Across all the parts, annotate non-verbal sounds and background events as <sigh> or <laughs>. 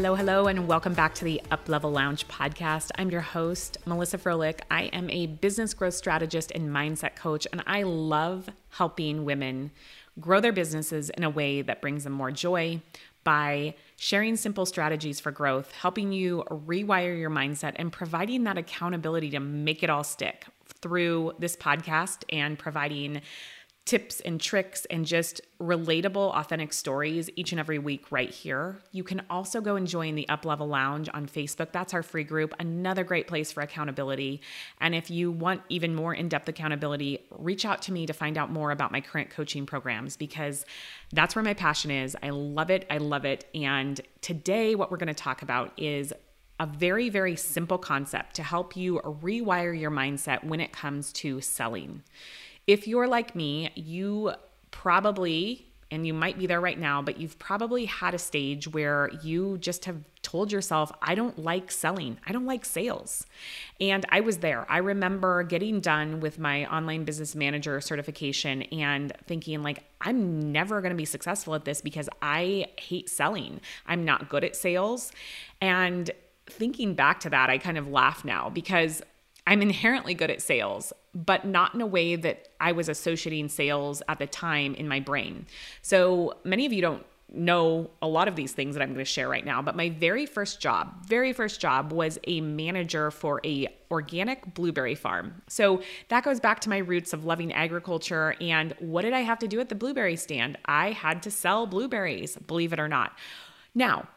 Hello, hello, and welcome back to the Uplevel Lounge podcast. I'm your host, Melissa Froehlich. I am a business growth strategist and mindset coach, and I love helping women grow their businesses in a way that brings them more joy by sharing simple strategies for growth, helping you rewire your mindset, and providing that accountability to make it all stick through this podcast and providing tips and tricks and just relatable, authentic stories each and every week right here. You can also go and join the Uplevel Lounge on Facebook. That's our free group, another great place for accountability. And if you want even more in depth accountability, reach out to me to find out more about my current coaching programs because that's where my passion is. I love it. I love it. And today, what we're going to talk about is a very, very simple concept to help you rewire your mindset when it comes to selling. If you're like me, you probably, and you might be there right now, but you've probably had a stage where you just have told yourself, I don't like selling, I don't like sales. And I was there. I remember getting done with my online business manager certification and thinking, like, I'm never going to be successful at this because I hate selling. I'm not good at sales. And thinking back to that, I kind of laugh now because I'm inherently good at sales, but not in a way that I was associating sales at the time in my brain. So many of you don't know a lot of these things that I'm going to share right now, but my very first job, very first job was a manager for a organic blueberry farm. So that goes back to my roots of loving agriculture and what did I have to do at the blueberry stand? I had to sell blueberries, believe it or not. Now,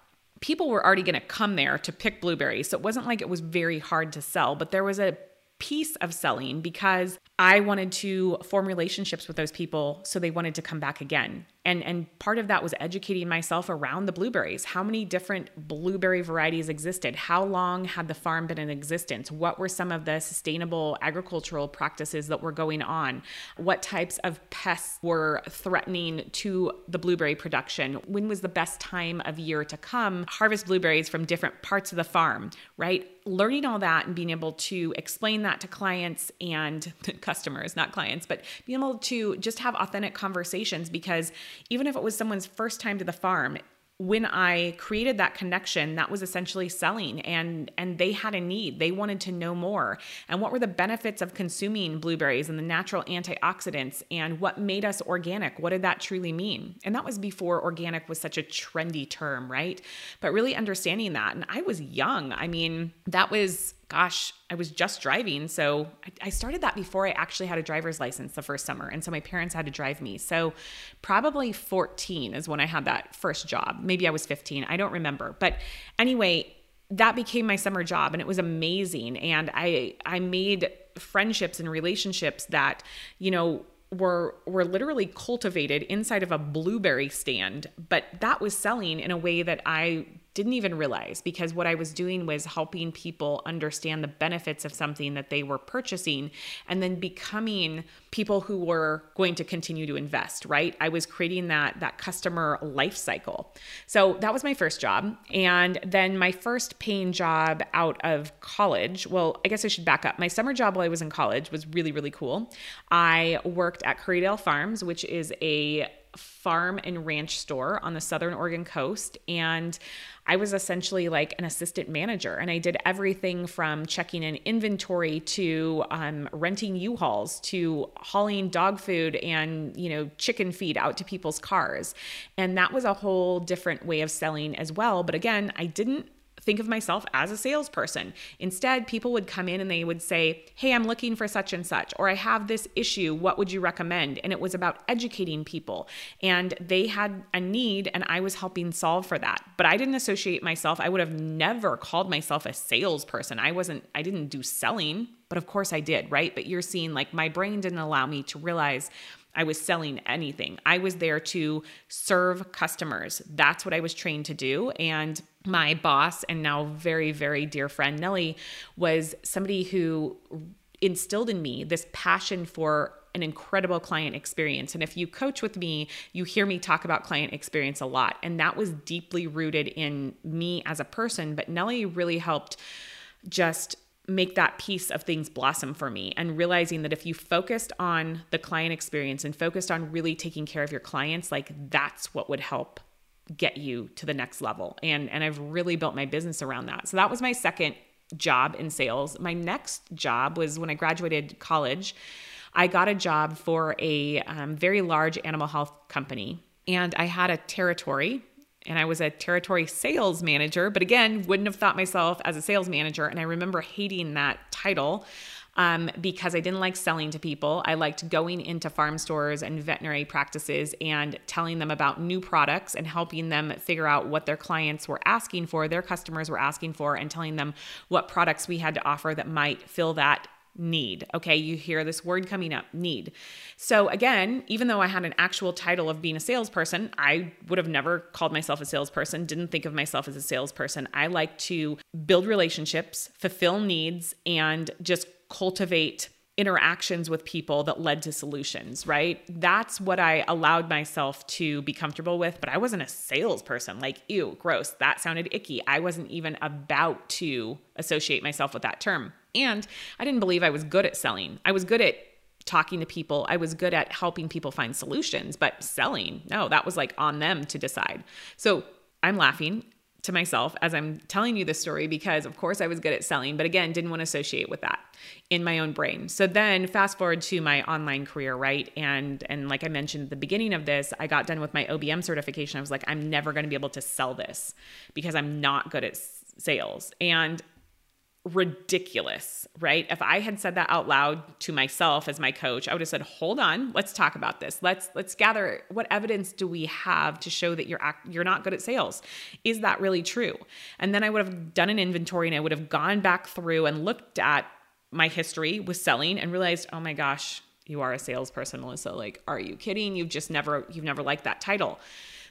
people were already going to come there to pick blueberries. So it wasn't like it was very hard to sell, but there was a piece of selling because I wanted to form relationships with those people so they wanted to come back again and and part of that was educating myself around the blueberries. How many different blueberry varieties existed? How long had the farm been in existence? What were some of the sustainable agricultural practices that were going on? What types of pests were threatening to the blueberry production? When was the best time of year to come harvest blueberries from different parts of the farm right? Learning all that and being able to explain that to clients and <laughs> customers not clients but being able to just have authentic conversations because even if it was someone's first time to the farm, when I created that connection, that was essentially selling and and they had a need. They wanted to know more. And what were the benefits of consuming blueberries and the natural antioxidants and what made us organic? What did that truly mean? And that was before organic was such a trendy term, right? But really understanding that. And I was young. I mean, that was gosh, I was just driving. So I, started that before I actually had a driver's license the first summer. And so my parents had to drive me. So probably 14 is when I had that first job. Maybe I was 15. I don't remember. But anyway, that became my summer job and it was amazing. And I I made friendships and relationships that, you know, were were literally cultivated inside of a blueberry stand but that was selling in a way that I didn't even realize because what I was doing was helping people understand the benefits of something that they were purchasing and then becoming people who were going to continue to invest, right? I was creating that that customer life cycle. So that was my first job and then my first paying job out of college. Well, I guess I should back up. My summer job while I was in college was really really cool. I worked at Currydale Farms, which is a farm and ranch store on the southern Oregon coast and I was essentially like an assistant manager and I did everything from checking in inventory to um, renting U-Hauls to hauling dog food and, you know, chicken feed out to people's cars. And that was a whole different way of selling as well. But again, I didn't think of myself as a salesperson. Instead, people would come in and they would say, Hey, I'm looking for such and such, or I have this issue. What would you recommend? And it was about educating people. And they had a need, and I was helping solve for that. But I didn't associate myself, I would have never called myself a salesperson. I wasn't, I didn't do selling, but of course I did, right? But you're seeing like my brain didn't allow me to realize I was selling anything. I was there to serve customers. That's what I was trained to do. And my boss, and now very, very dear friend Nellie, was somebody who instilled in me this passion for an incredible client experience. And if you coach with me, you hear me talk about client experience a lot. And that was deeply rooted in me as a person. But Nellie really helped just make that piece of things blossom for me and realizing that if you focused on the client experience and focused on really taking care of your clients like that's what would help get you to the next level. And and I've really built my business around that. So that was my second job in sales. My next job was when I graduated college. I got a job for a um, very large animal health company and I had a territory and I was a territory sales manager, but again, wouldn't have thought myself as a sales manager. And I remember hating that title um, because I didn't like selling to people. I liked going into farm stores and veterinary practices and telling them about new products and helping them figure out what their clients were asking for, their customers were asking for, and telling them what products we had to offer that might fill that need. Okay, you hear this word coming up need. So, again, even though I had an actual title of being a salesperson, I would have never called myself a salesperson, didn't think of myself as a salesperson. I like to build relationships, fulfill needs, and just cultivate interactions with people that led to solutions, right? That's what I allowed myself to be comfortable with, but I wasn't a salesperson. Like, ew, gross. That sounded icky. I wasn't even about to associate myself with that term. And I didn't believe I was good at selling. I was good at talking to people. I was good at helping people find solutions, but selling, no, that was like on them to decide. So I'm laughing to myself as I'm telling you this story because, of course, I was good at selling, but again, didn't want to associate with that in my own brain. So then, fast forward to my online career, right? And and like I mentioned at the beginning of this, I got done with my OBM certification. I was like, I'm never going to be able to sell this because I'm not good at sales. And ridiculous, right? If I had said that out loud to myself as my coach, I would have said, "Hold on, let's talk about this. Let's let's gather what evidence do we have to show that you're act, you're not good at sales? Is that really true?" And then I would have done an inventory and I would have gone back through and looked at my history with selling and realized, "Oh my gosh, you are a salesperson, Melissa. Like, are you kidding? You've just never you've never liked that title."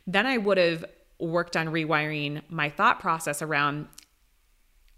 Then I would have worked on rewiring my thought process around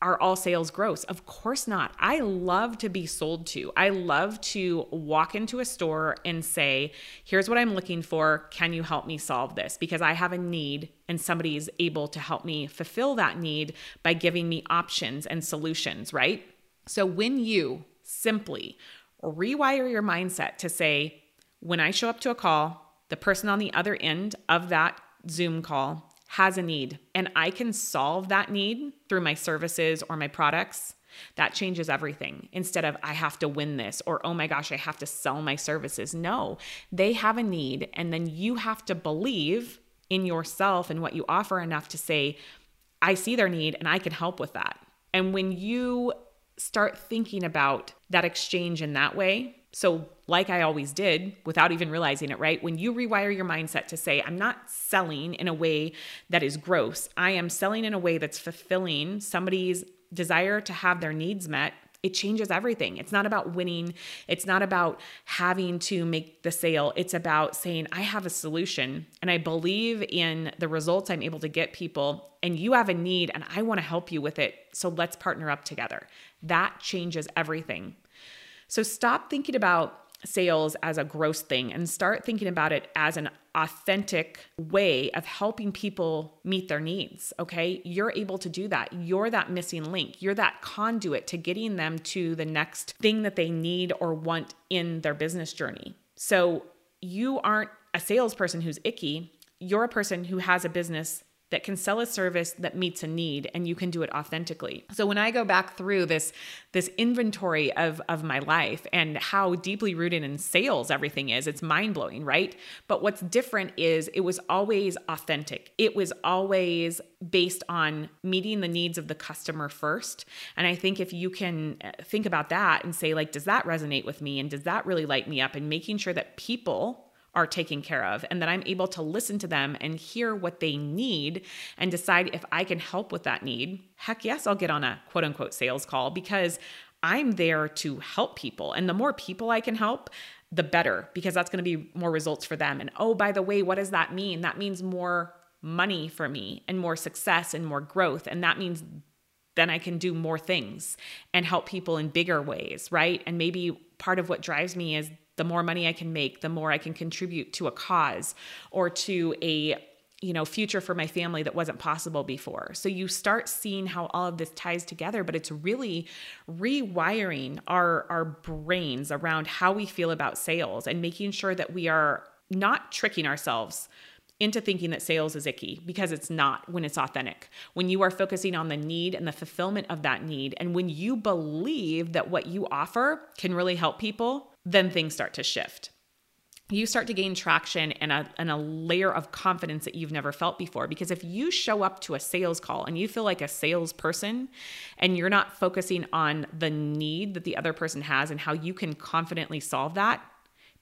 are all sales gross? Of course not. I love to be sold to. I love to walk into a store and say, here's what I'm looking for. Can you help me solve this? Because I have a need and somebody is able to help me fulfill that need by giving me options and solutions, right? So when you simply rewire your mindset to say, when I show up to a call, the person on the other end of that Zoom call has a need and I can solve that need through my services or my products, that changes everything. Instead of I have to win this or oh my gosh, I have to sell my services. No, they have a need and then you have to believe in yourself and what you offer enough to say, I see their need and I can help with that. And when you start thinking about that exchange in that way, so, like I always did without even realizing it, right? When you rewire your mindset to say, I'm not selling in a way that is gross, I am selling in a way that's fulfilling somebody's desire to have their needs met, it changes everything. It's not about winning, it's not about having to make the sale. It's about saying, I have a solution and I believe in the results I'm able to get people, and you have a need and I want to help you with it. So, let's partner up together. That changes everything. So stop thinking about sales as a gross thing and start thinking about it as an authentic way of helping people meet their needs. Okay. You're able to do that. You're that missing link. You're that conduit to getting them to the next thing that they need or want in their business journey. So you aren't a salesperson who's icky. You're a person who has a business that can sell a service that meets a need and you can do it authentically. So when I go back through this this inventory of of my life and how deeply rooted in sales everything is, it's mind-blowing, right? But what's different is it was always authentic. It was always based on meeting the needs of the customer first. And I think if you can uh, think about that and say like does that resonate with me and does that really light me up and making sure that people are taken care of and that I'm able to listen to them and hear what they need and decide if I can help with that need, heck yes, I'll get on a quote unquote sales call because I'm there to help people. And the more people I can help, the better because that's going to be more results for them. And oh, by the way, what does that mean? That means more money for me and more success and more growth. And that means then I can do more things and help people in bigger ways, right? And maybe part of what drives me is the more money I can make, the more I can contribute to a cause or to a you know future for my family that wasn't possible before so you start seeing how all of this ties together but it's really rewiring our our brains around how we feel about sales and making sure that we are not tricking ourselves into thinking that sales is icky because it's not when it's authentic. When you are focusing on the need and the fulfillment of that need, and when you believe that what you offer can really help people, then things start to shift. You start to gain traction and a, and a layer of confidence that you've never felt before. Because if you show up to a sales call and you feel like a salesperson and you're not focusing on the need that the other person has and how you can confidently solve that,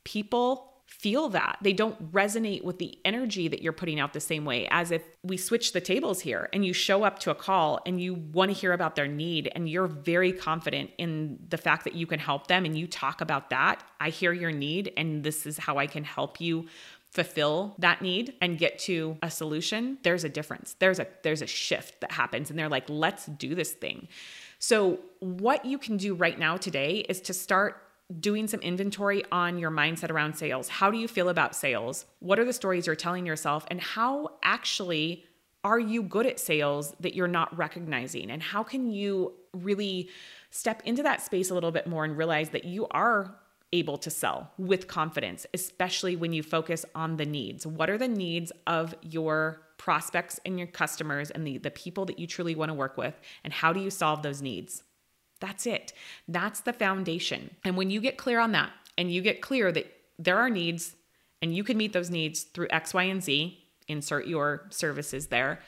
people feel that. They don't resonate with the energy that you're putting out the same way as if we switch the tables here and you show up to a call and you want to hear about their need and you're very confident in the fact that you can help them and you talk about that. I hear your need and this is how I can help you fulfill that need and get to a solution there's a difference there's a there's a shift that happens and they're like let's do this thing so what you can do right now today is to start doing some inventory on your mindset around sales. How do you feel about sales? What are the stories you're telling yourself? And how actually are you good at sales that you're not recognizing? And how can you really step into that space a little bit more and realize that you are able to sell with confidence, especially when you focus on the needs? What are the needs of your prospects and your customers and the, the people that you truly want to work with? And how do you solve those needs? That's it. That's the foundation. And when you get clear on that and you get clear that there are needs and you can meet those needs through X, Y, and Z, insert your services there,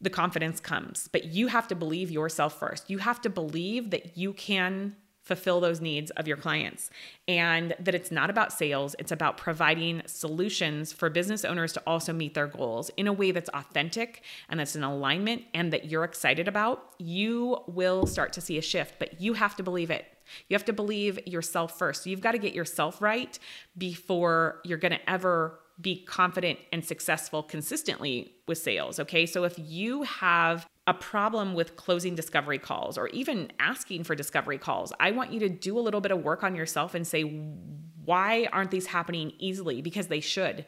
the confidence comes. But you have to believe yourself first. You have to believe that you can fulfill those needs of your clients and that it's not about sales, it's about providing solutions for business owners to also meet their goals in a way that's authentic and that's in alignment and that you're excited about, you will start to see a shift, but you have to believe it. You have to believe yourself first. you've got to get yourself right before you're going to ever be confident and successful consistently with sales. Okay. So if you have a problem with closing discovery calls or even asking for discovery calls. I want you to do a little bit of work on yourself and say, why aren't these happening easily? Because they should.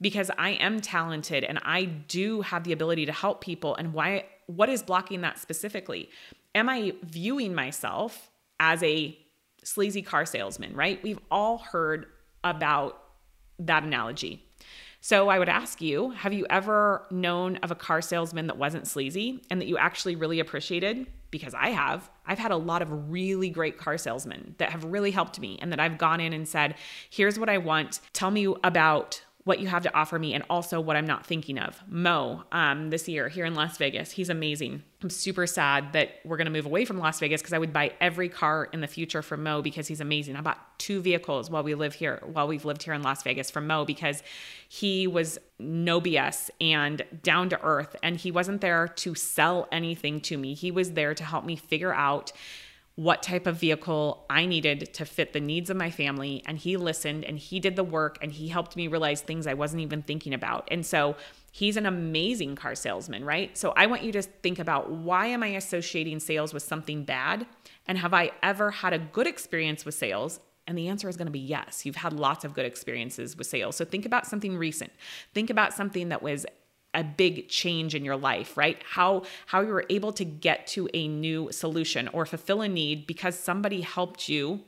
Because I am talented and I do have the ability to help people. And why what is blocking that specifically? Am I viewing myself as a sleazy car salesman, right? We've all heard about that analogy. So I would ask you have you ever known of a car salesman that wasn't sleazy and that you actually really appreciated? Because I have. I've had a lot of really great car salesmen that have really helped me and that I've gone in and said, here's what I want. Tell me about what you have to offer me and also what I'm not thinking of. Mo, um, this year here in Las Vegas, he's amazing. I'm super sad that we're to move away from Las Vegas because I would buy every car in the future from Mo because he's amazing. I bought two vehicles while we live here, while we've lived here in Las Vegas from Mo because he was no BS and down to earth. And he wasn't there to sell anything to me. He was there to help me figure out what type of vehicle I needed to fit the needs of my family. And he listened and he did the work and he helped me realize things I wasn't even thinking about. And so he's an amazing car salesman, right? So I want you to think about why am I associating sales with something bad? And have I ever had a good experience with sales? And the answer is going to be yes. You've had lots of good experiences with sales. So think about something recent. Think about something that was a big change in your life right how how you were able to get to a new solution or fulfill a need because somebody helped you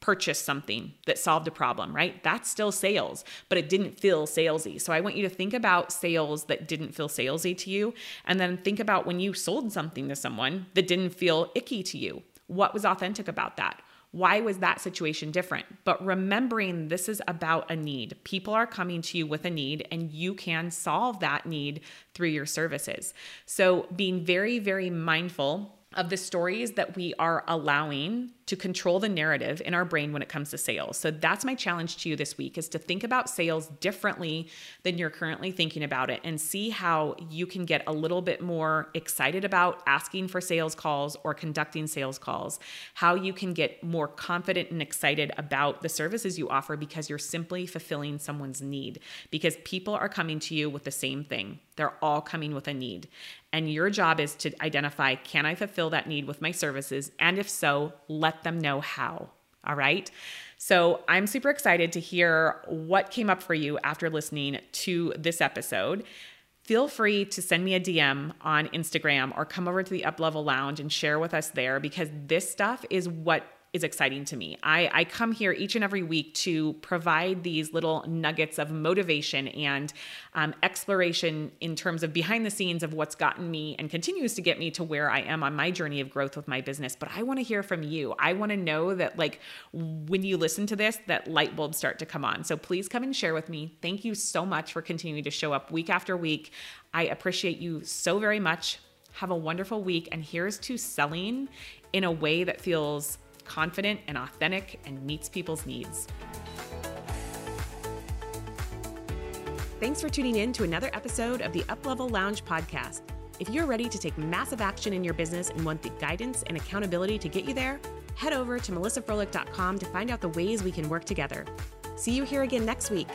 purchase something that solved a problem, right? That's still sales, but it didn't feel salesy. So I want you to think about sales that didn't feel salesy to you. And then think about when you sold something to someone that didn't feel icky to you. What was authentic about that? Why was that situation different? But remembering this is about a need. People are coming to you with a need, and you can solve that need through your services. So, being very, very mindful of the stories that we are allowing to control the narrative in our brain when it comes to sales. So that's my challenge to you this week is to think about sales differently than you're currently thinking about it and see how you can get a little bit more excited about asking for sales calls or conducting sales calls. How you can get more confident and excited about the services you offer because you're simply fulfilling someone's need because people are coming to you with the same thing. They're all coming with a need. And your job is to identify can I fulfill that need with my services? And if so, let them know how. All right. So I'm super excited to hear what came up for you after listening to this episode. Feel free to send me a DM on Instagram or come over to the Uplevel Lounge and share with us there because this stuff is what is exciting to me. I, I come here each and every week to provide these little nuggets of motivation and um, exploration in terms of behind the scenes of what's gotten me and continues to get me to where I am on my journey of growth with my business. But I want to hear from you. I want to know that, like, when you listen to this, that light bulbs start to come on. So please come and share with me. Thank you so much for continuing to show up week after week. I appreciate you so very much. Have a wonderful week. And here's to selling in a way that feels confident and authentic and meets people's needs. Thanks for tuning in to another episode of the Uplevel Lounge podcast. If you're ready to take massive action in your business and want the guidance and accountability to get you there, head over to melissafroehlich.com to find out the ways we can work together. See you here again next week.